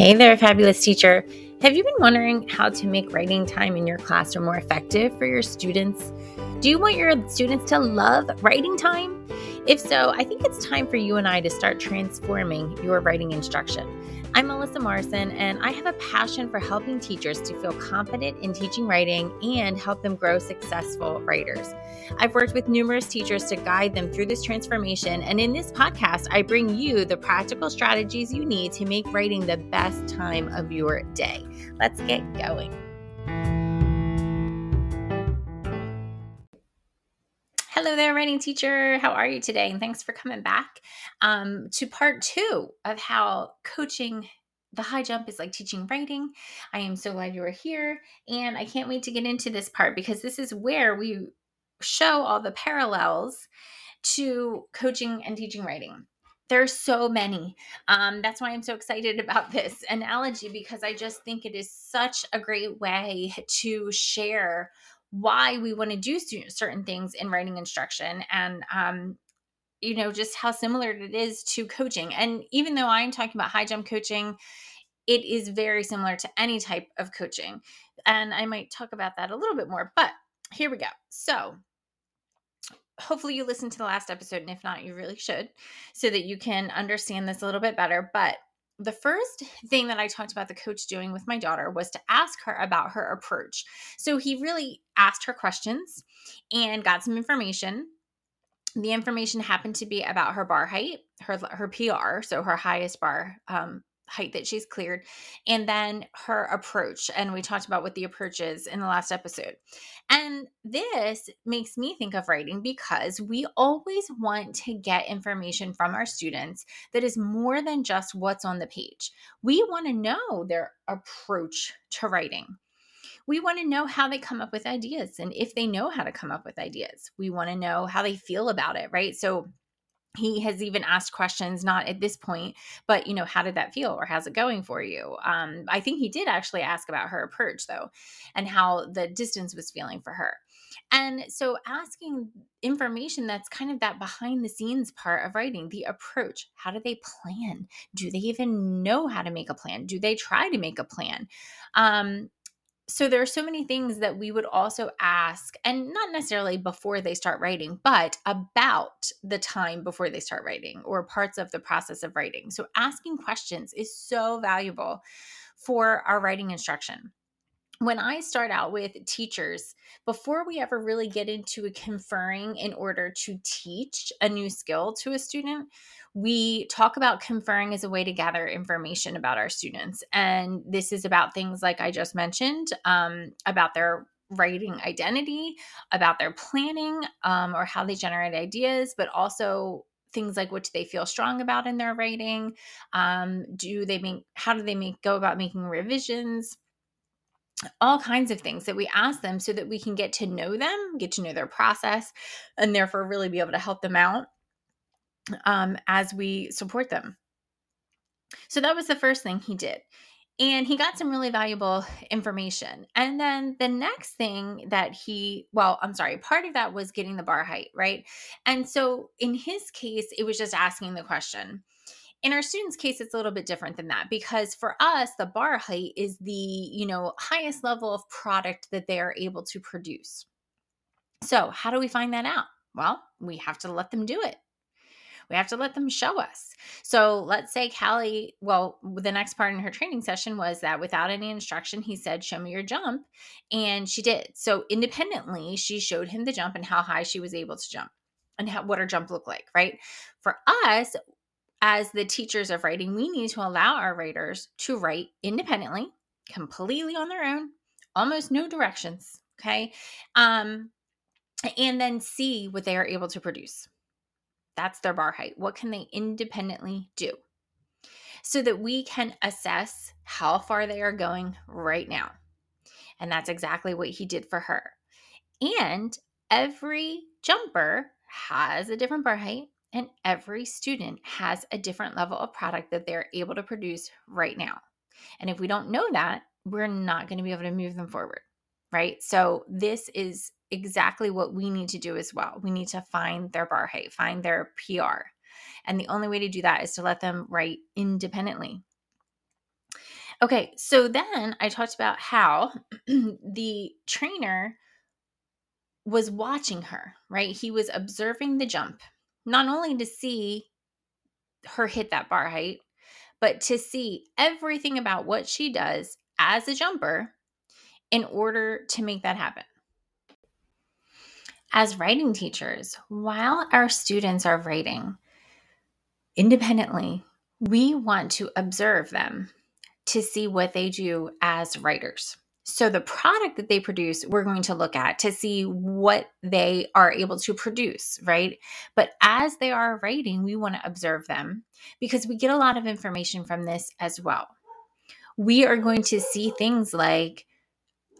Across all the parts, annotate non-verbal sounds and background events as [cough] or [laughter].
Hey there, fabulous teacher. Have you been wondering how to make writing time in your classroom more effective for your students? Do you want your students to love writing time? If so, I think it's time for you and I to start transforming your writing instruction. I'm Melissa Morrison, and I have a passion for helping teachers to feel confident in teaching writing and help them grow successful writers. I've worked with numerous teachers to guide them through this transformation, and in this podcast, I bring you the practical strategies you need to make writing the best time of your day. Let's get going. Hello there, writing teacher. How are you today? And thanks for coming back um, to part two of how coaching the high jump is like teaching writing. I am so glad you are here. And I can't wait to get into this part because this is where we show all the parallels to coaching and teaching writing. There's so many. Um, that's why I'm so excited about this analogy because I just think it is such a great way to share why we want to do certain things in writing instruction and um, you know just how similar it is to coaching. And even though i'm talking about high jump coaching it is very similar to any type of coaching. And i might talk about that a little bit more but here we go. So hopefully you listened to the last episode and if not you really should so that you can understand this a little bit better. But the first thing that I talked about the coach doing with my daughter was to ask her about her approach. So he really asked her questions and got some information. The information happened to be about her bar height, her her PR, so her highest bar um, height that she's cleared, and then her approach. And we talked about what the approach is in the last episode. And this makes me think of writing because we always want to get information from our students that is more than just what's on the page. We want to know their approach to writing. We want to know how they come up with ideas and if they know how to come up with ideas. We want to know how they feel about it, right? So, he has even asked questions not at this point but you know how did that feel or how's it going for you? Um i think he did actually ask about her approach though and how the distance was feeling for her. And so asking information that's kind of that behind the scenes part of writing the approach how do they plan? Do they even know how to make a plan? Do they try to make a plan? Um so there are so many things that we would also ask and not necessarily before they start writing but about the time before they start writing or parts of the process of writing. So asking questions is so valuable for our writing instruction. When I start out with teachers, before we ever really get into conferring in order to teach a new skill to a student, we talk about conferring as a way to gather information about our students. And this is about things like I just mentioned um, about their writing identity, about their planning um, or how they generate ideas, but also things like what do they feel strong about in their writing um, do they make how do they make go about making revisions all kinds of things that we ask them so that we can get to know them, get to know their process, and therefore really be able to help them out um, as we support them. So that was the first thing he did. And he got some really valuable information. And then the next thing that he, well, I'm sorry, part of that was getting the bar height, right? And so in his case, it was just asking the question in our students case it's a little bit different than that because for us the bar height is the you know highest level of product that they are able to produce so how do we find that out well we have to let them do it we have to let them show us so let's say callie well the next part in her training session was that without any instruction he said show me your jump and she did so independently she showed him the jump and how high she was able to jump and how, what her jump looked like right for us as the teachers of writing, we need to allow our writers to write independently, completely on their own, almost no directions. Okay. Um, and then see what they are able to produce. That's their bar height. What can they independently do? So that we can assess how far they are going right now. And that's exactly what he did for her. And every jumper has a different bar height and every student has a different level of product that they're able to produce right now. And if we don't know that, we're not going to be able to move them forward. Right. So, this is exactly what we need to do as well. We need to find their bar height, find their PR. And the only way to do that is to let them write independently. Okay, so then I talked about how [clears throat] the trainer was watching her, right? He was observing the jump, not only to see her hit that bar height, but to see everything about what she does as a jumper in order to make that happen. As writing teachers, while our students are writing independently, we want to observe them to see what they do as writers. So, the product that they produce, we're going to look at to see what they are able to produce, right? But as they are writing, we want to observe them because we get a lot of information from this as well. We are going to see things like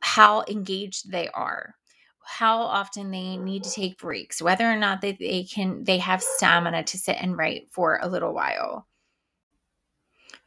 how engaged they are, how often they need to take breaks, whether or not they, they can they have stamina to sit and write for a little while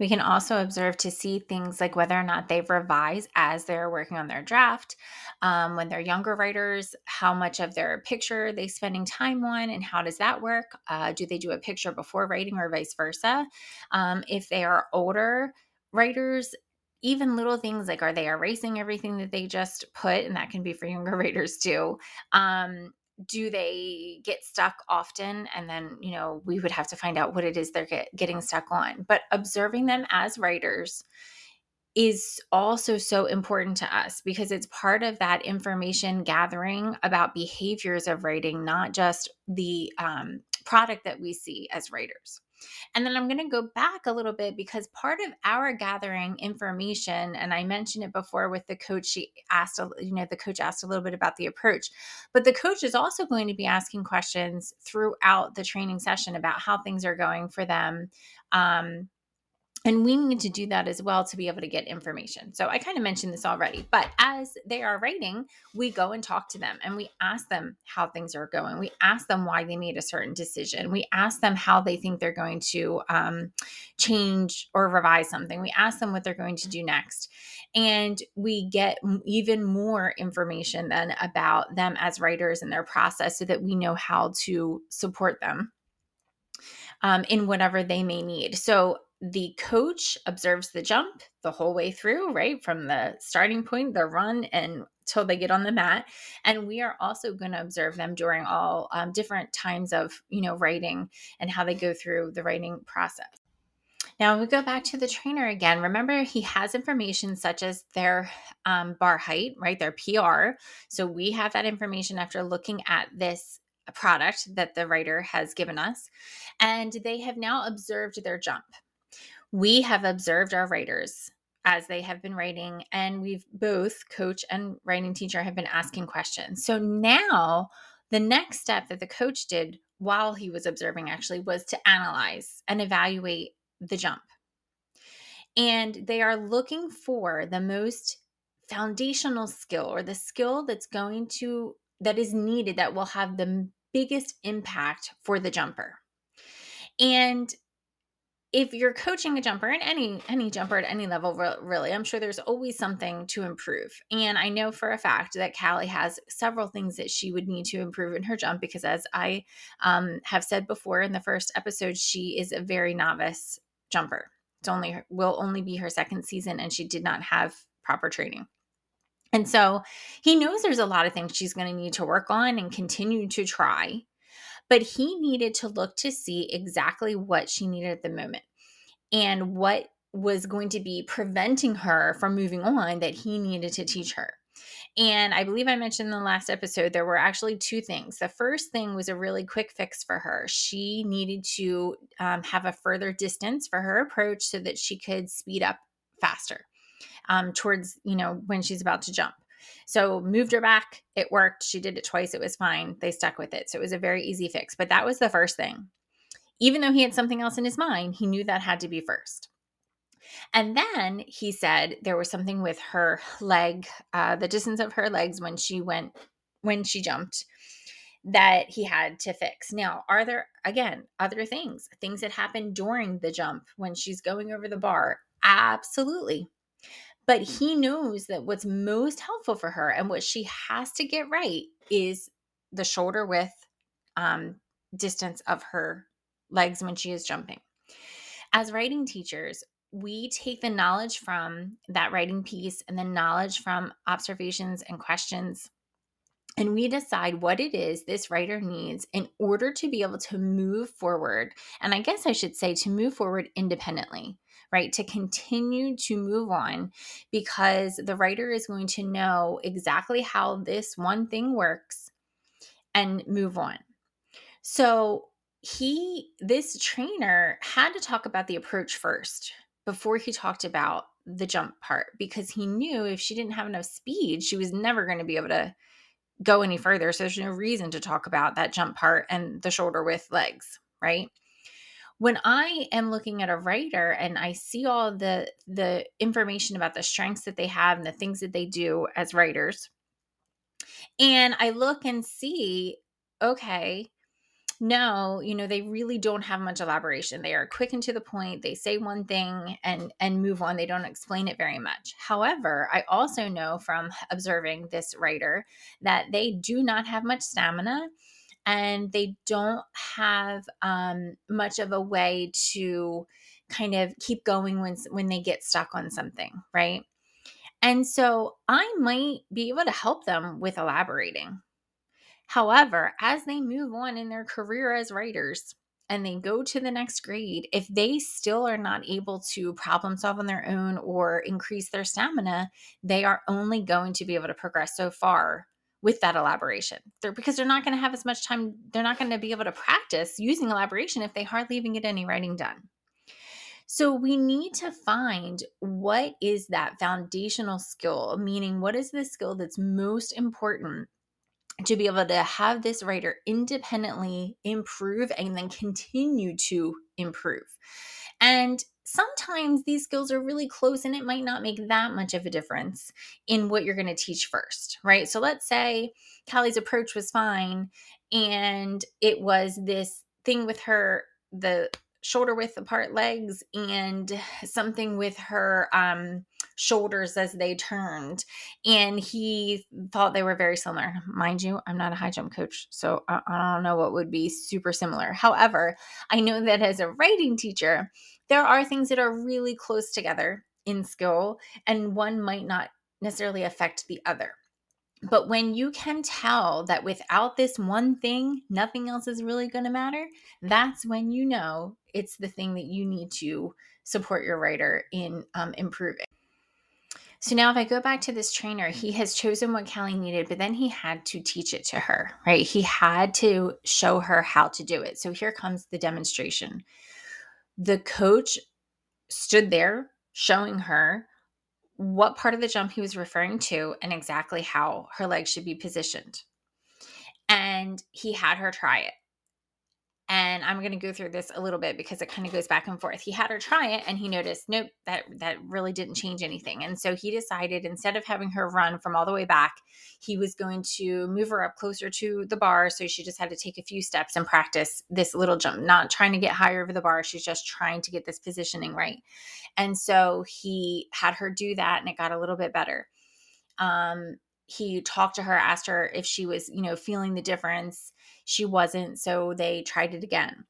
we can also observe to see things like whether or not they revise as they're working on their draft. Um, when they're younger writers, how much of their picture they spending time on, and how does that work? Uh, do they do a picture before writing, or vice versa? Um, if they are older writers, even little things like are they erasing everything that they just put, and that can be for younger [laughs] writers too. Um, do they get stuck often? And then you know we would have to find out what it is they're get, getting stuck on. But observing them as writers is also so important to us because it's part of that information gathering about behaviors of writing not just the um, product that we see as writers and then I'm going to go back a little bit because part of our gathering information, and I mentioned it before with the coach, she asked, you know, the coach asked a little bit about the approach, but the coach is also going to be asking questions throughout the training session about how things are going for them. Um, and we need to do that as well to be able to get information. So I kind of mentioned this already, but as they are writing, we go and talk to them and we ask them how things are going. We ask them why they made a certain decision. We ask them how they think they're going to um, change or revise something. We ask them what they're going to do next. And we get even more information then about them as writers and their process so that we know how to support them um, in whatever they may need. So the coach observes the jump the whole way through, right? From the starting point, the run, and till they get on the mat. And we are also going to observe them during all um, different times of, you know, writing and how they go through the writing process. Now we go back to the trainer again. Remember, he has information such as their um, bar height, right? Their PR. So we have that information after looking at this product that the writer has given us. And they have now observed their jump we have observed our writers as they have been writing, and we've both, coach and writing teacher, have been asking questions. So now the next step that the coach did while he was observing actually was to analyze and evaluate the jump. And they are looking for the most foundational skill or the skill that's going to, that is needed, that will have the biggest impact for the jumper. And if you're coaching a jumper and any any jumper at any level really i'm sure there's always something to improve. And i know for a fact that callie has several things that she would need to improve in her jump because as i um, have said before in the first episode she is a very novice jumper. It's only will only be her second season and she did not have proper training. And so he knows there's a lot of things she's going to need to work on and continue to try but he needed to look to see exactly what she needed at the moment and what was going to be preventing her from moving on that he needed to teach her. And I believe I mentioned in the last episode, there were actually two things. The first thing was a really quick fix for her. She needed to um, have a further distance for her approach so that she could speed up faster um, towards, you know, when she's about to jump. So moved her back. It worked. She did it twice. It was fine. They stuck with it. So it was a very easy fix. But that was the first thing. Even though he had something else in his mind, he knew that had to be first. And then he said there was something with her leg, uh, the distance of her legs when she went, when she jumped, that he had to fix. Now, are there, again, other things, things that happen during the jump when she's going over the bar? Absolutely but he knows that what's most helpful for her and what she has to get right is the shoulder width um, distance of her legs when she is jumping. As writing teachers, we take the knowledge from that writing piece and the knowledge from observations and questions and we decide what it is this writer needs in order to be able to move forward. And I guess I should say to move forward independently, right? To continue to move on because the writer is going to know exactly how this one thing works and move on. So he, this trainer had to talk about the approach first before he talked about the jump part because he knew if she didn't have enough speed, she was never going to be able to go any further. So there's no reason to talk about that jump part and the shoulder width legs, right? When I am looking at a writer and I see all the the information about the strengths that they have and the things that they do as writers, and I look and see, okay, no you know they really don't have much elaboration. They are quick and to the point. They say one thing and and move on. They don't explain it very much. However i also know from observing this writer that they do not have much stamina and they don't have um, much of a way to kind of keep going when when they get stuck on something right? And so i might be able to help them with elaborating. However, as they move on in their career as writers and they go to the next grade, if they still are not able to problem solve on their own or increase their stamina, they are only going to be able to progress so far with that elaboration. They're, because they're not going to have as much time, they're not going to be able to practice using elaboration if they hardly even get any writing done. So we need to find what is that foundational skill, meaning what is the skill that's most important to be able to have this writer independently improve and then continue to improve. And sometimes these skills are really close and it might not make that much of a difference in what you're going to teach first, right? So let's say Callie's approach was fine and it was this thing with her the shoulder width apart legs and [sighs] something with her um, shoulders as they turned. And he thought they were very similar. Mind you, I'm not a high jump coach, so I, I don't know what would be super similar. However, I know that as a writing teacher, there are things that are really close together in skill, and one might not necessarily affect the other. But when you can tell that without this one thing, nothing else is really going to matter, that's when you know it's the thing that you need to support your writer in um, improving. So now, if I go back to this trainer, he has chosen what Callie needed, but then he had to teach it to her, right? He had to show her how to do it. So here comes the demonstration. The coach stood there showing her what part of the jump he was referring to and exactly how her legs should be positioned. And he had her try it. And I'm going to go through this a little bit because it kind of goes back and forth. He had her try it and he noticed, nope, that that really didn't change anything. And so he decided instead of having her run from all the way back, he was going to move her up closer to the bar so she just had to take a few steps and practice this little jump, not trying to get higher over the bar, she's just trying to get this positioning right. And so he had her do that and it got a little bit better. Um he talked to her, asked her if she was, you know, feeling the difference. She wasn't, so they tried it again.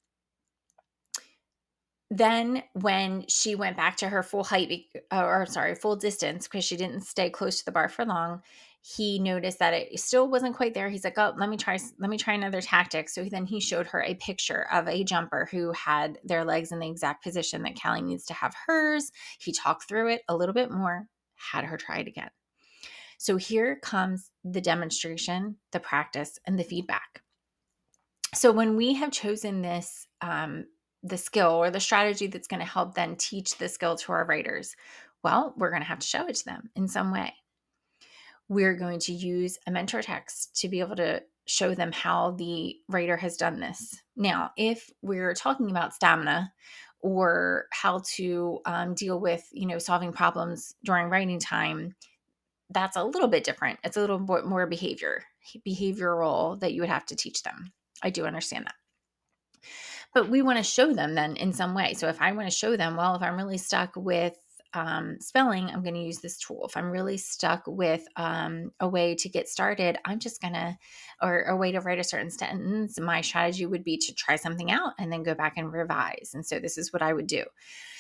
Then, when she went back to her full height, uh, or sorry, full distance, because she didn't stay close to the bar for long, he noticed that it still wasn't quite there. He's like, "Oh, let me try. Let me try another tactic." So then he showed her a picture of a jumper who had their legs in the exact position that Callie needs to have hers. He talked through it a little bit more, had her try it again. So here comes the demonstration, the practice, and the feedback. So when we have chosen this, um, the skill or the strategy that's going to help then teach the skill to our writers, well, we're going to have to show it to them in some way. We're going to use a mentor text to be able to show them how the writer has done this. Now, if we're talking about stamina or how to um, deal with, you know, solving problems during writing time, that's a little bit different. It's a little bit more behavior, behavioral that you would have to teach them. I do understand that. But we want to show them then in some way. So if I want to show them, well, if I'm really stuck with um, spelling, I'm going to use this tool. If I'm really stuck with um, a way to get started, I'm just going to, or a way to write a certain sentence, my strategy would be to try something out and then go back and revise. And so this is what I would do.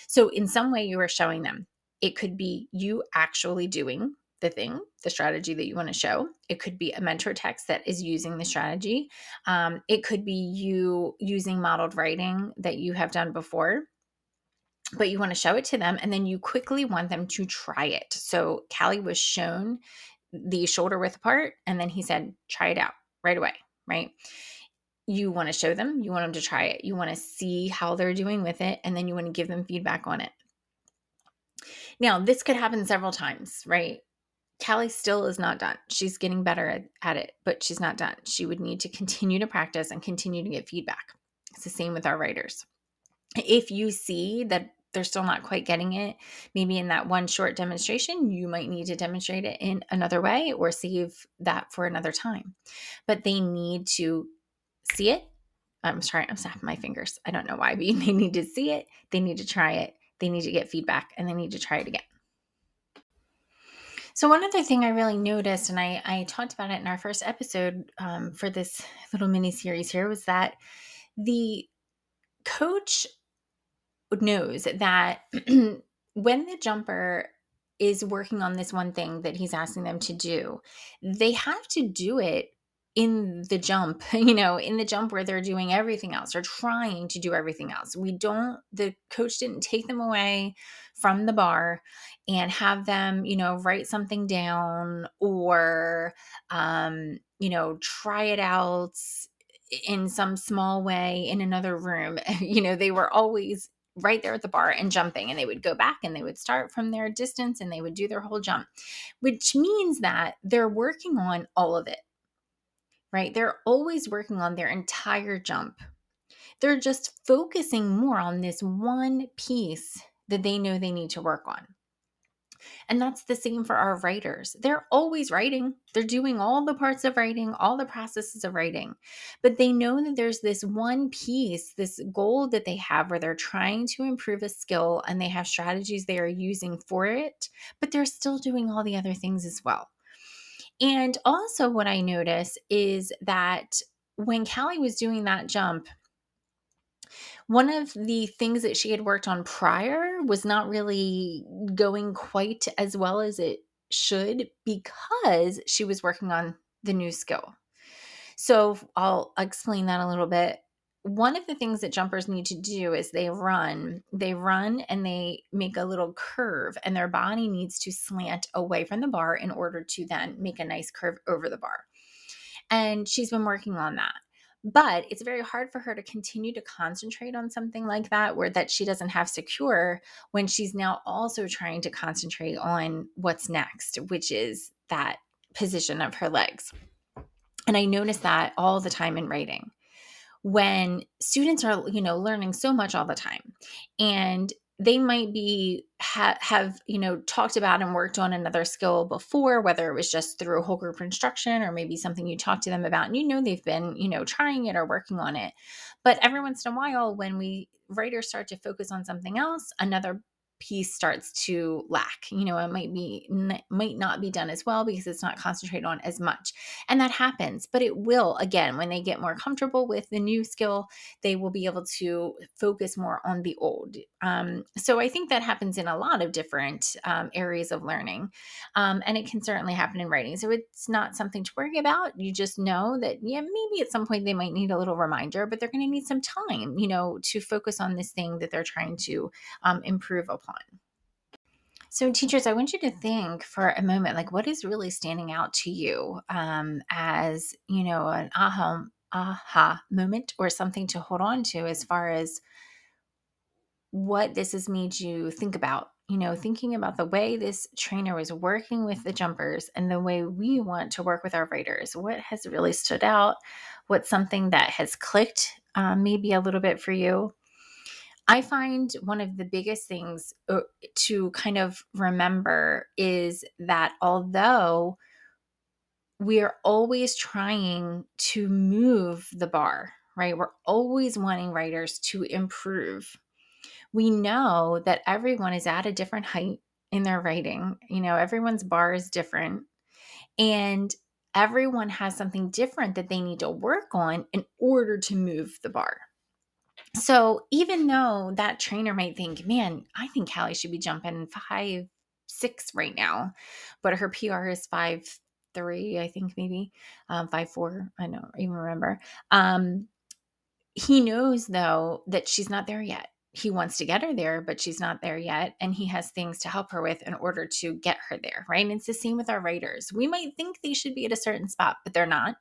So, in some way, you are showing them. It could be you actually doing the thing, the strategy that you want to show. It could be a mentor text that is using the strategy. Um, it could be you using modeled writing that you have done before, but you want to show it to them and then you quickly want them to try it. So Callie was shown the shoulder width apart and then he said, try it out right away, right? You want to show them, you want them to try it, you want to see how they're doing with it, and then you want to give them feedback on it. Now, this could happen several times, right? Callie still is not done. She's getting better at, it, but she's not done. She would need to continue to practice and continue to get feedback. It's the same with our writers. If you see that they're still not quite getting it, maybe in that one short demonstration, you might need to demonstrate it in another way or save that for another time. But they need to see it. I'm sorry, I'm snapping my fingers. I don't know why, but [laughs] they need to see it. They need to try it. They need to get feedback and they need to try it again. So one other thing I really noticed, and I, I talked about it in our first episode um, for this little mini series here, was that the coach knows that [clears throat] when the jumper is working on this one thing that he's asking them to do, they have to do it in the jump, [laughs] you know, in the jump where they're doing everything else or trying to do everything else. We don't, the coach didn't take them away from the bar and have them, you know, write something down or, um, you know, try it out in some small way in another room. [laughs] you know, they were always right there at the bar and jumping and they would go back and they would start from their distance and they would do their whole jump which means that they're working on all of it right they're always working on their entire jump they're just focusing more on this one piece that they know they need to work on and that's the same for our writers. They're always writing, they're doing all the parts of writing, all the processes of writing. But they know that there's this one piece, this goal that they have where they're trying to improve a skill and they have strategies they are using for it, but they're still doing all the other things as well. And also, what I notice is that when Callie was doing that jump, one of the things that she had worked on prior was not really going quite as well as it should because she was working on the new skill. So I'll explain that a little bit. One of the things that jumpers need to do is they run, they run and they make a little curve, and their body needs to slant away from the bar in order to then make a nice curve over the bar. And she's been working on that but it's very hard for her to continue to concentrate on something like that where that she doesn't have secure when she's now also trying to concentrate on what's next which is that position of her legs. And i notice that all the time in writing. When students are you know learning so much all the time and they might be ha- have you know talked about and worked on another skill before whether it was just through a whole group instruction or maybe something you talked to them about and you know they've been you know trying it or working on it. But every once in a while when we writers start to focus on something else another piece starts to lack you know it might be might not be done as well because it's not concentrated on as much and that happens but it will again when they get more comfortable with the new skill they will be able to focus more on the old um, so i think that happens in a lot of different um, areas of learning um, and it can certainly happen in writing so it's not something to worry about you just know that yeah maybe at some point they might need a little reminder but they're going to need some time you know to focus on this thing that they're trying to um, improve upon so, teachers, I want you to think for a moment like what is really standing out to you um, as, you know, an aha, aha moment or something to hold on to as far as what this has made you think about. You know, thinking about the way this trainer was working with the jumpers and the way we want to work with our writers. What has really stood out? What's something that has clicked um, maybe a little bit for you? I find one of the biggest things uh, to kind of remember is that although we are always trying to move the bar, right? We're always wanting writers to improve. we know that everyone is at a different height in their writing. You know, everyone's bar is different. And everyone has something different that they need to work on in order to move the bar. So even though that trainer might think, man, I think Callie should be jumping five, six right now, but her PR is five, three, I think maybe, um, five, four. I don't even remember. Um, he knows though that she's not there yet he wants to get her there, but she's not there yet. And he has things to help her with in order to get her there, right? And it's the same with our writers. We might think they should be at a certain spot, but they're not.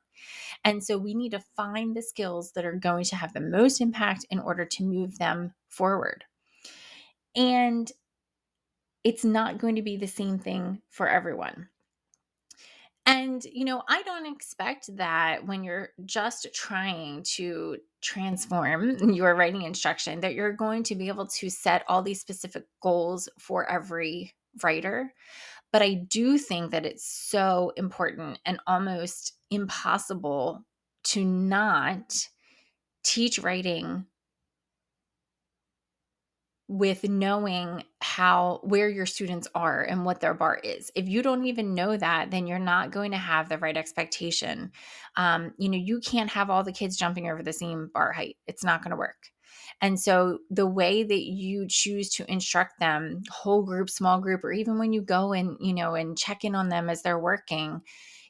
And so we need to find the skills that are going to have the most impact in order to move them forward. And it's not going to be the same thing for everyone. And, you know, I don't expect that when you're just trying to transform [laughs] your writing instruction, that you're going to be able to set all these specific goals for every writer. But I do think that it's so important and almost impossible to not teach writing with knowing how where your students are and what their bar is. If you don't even know that then you're not going to have the right expectation. Um, you know you can't have all the kids jumping over the same bar height. It's not going to work. And so the way that you choose to instruct them whole group small group or even when you go and you know and check in on them as they're working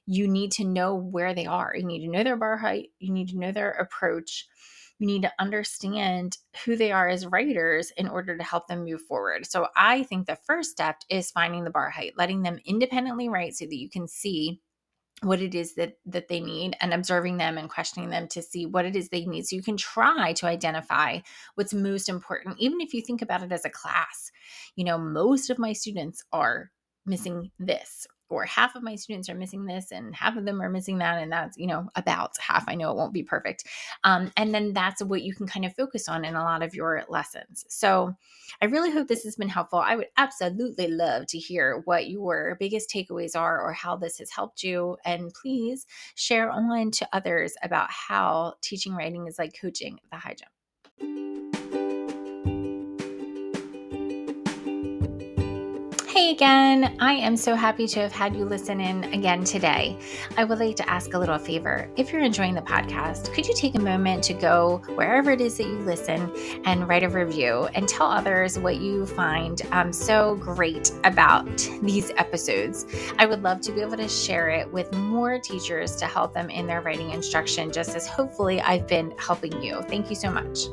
you need to know where they are. You need to know their bar height. You need to know their approach you need to understand who they are as writers in order to help them move forward. So I think the first step is finding the bar height, letting them independently write so that you can see what it is that that they need and observing them and questioning them to see what it is they need so you can try to identify what's most important even if you think about it as a class you know most of my students are missing this or half of my students are missing this and half of them are missing that and that's you know about half. I know it won't be perfect. Um, and then that's what you can kind of focus on in a lot of your lessons. So i really hope this has been helpful. I would absolutely love to hear what your biggest takeaways are or how this has helped you. And please share on to others about how teaching writing is like coaching the high jump Hey again, I am so happy to have had you listen in again today. I would like to ask a little favor. If you're enjoying the podcast, could you take a moment to go wherever it is that you listen and write a review and tell others what you find um, so great about these episodes? I would love to be able to share it with more teachers to help them in their writing instruction, just as hopefully I've been helping you. Thank you so much.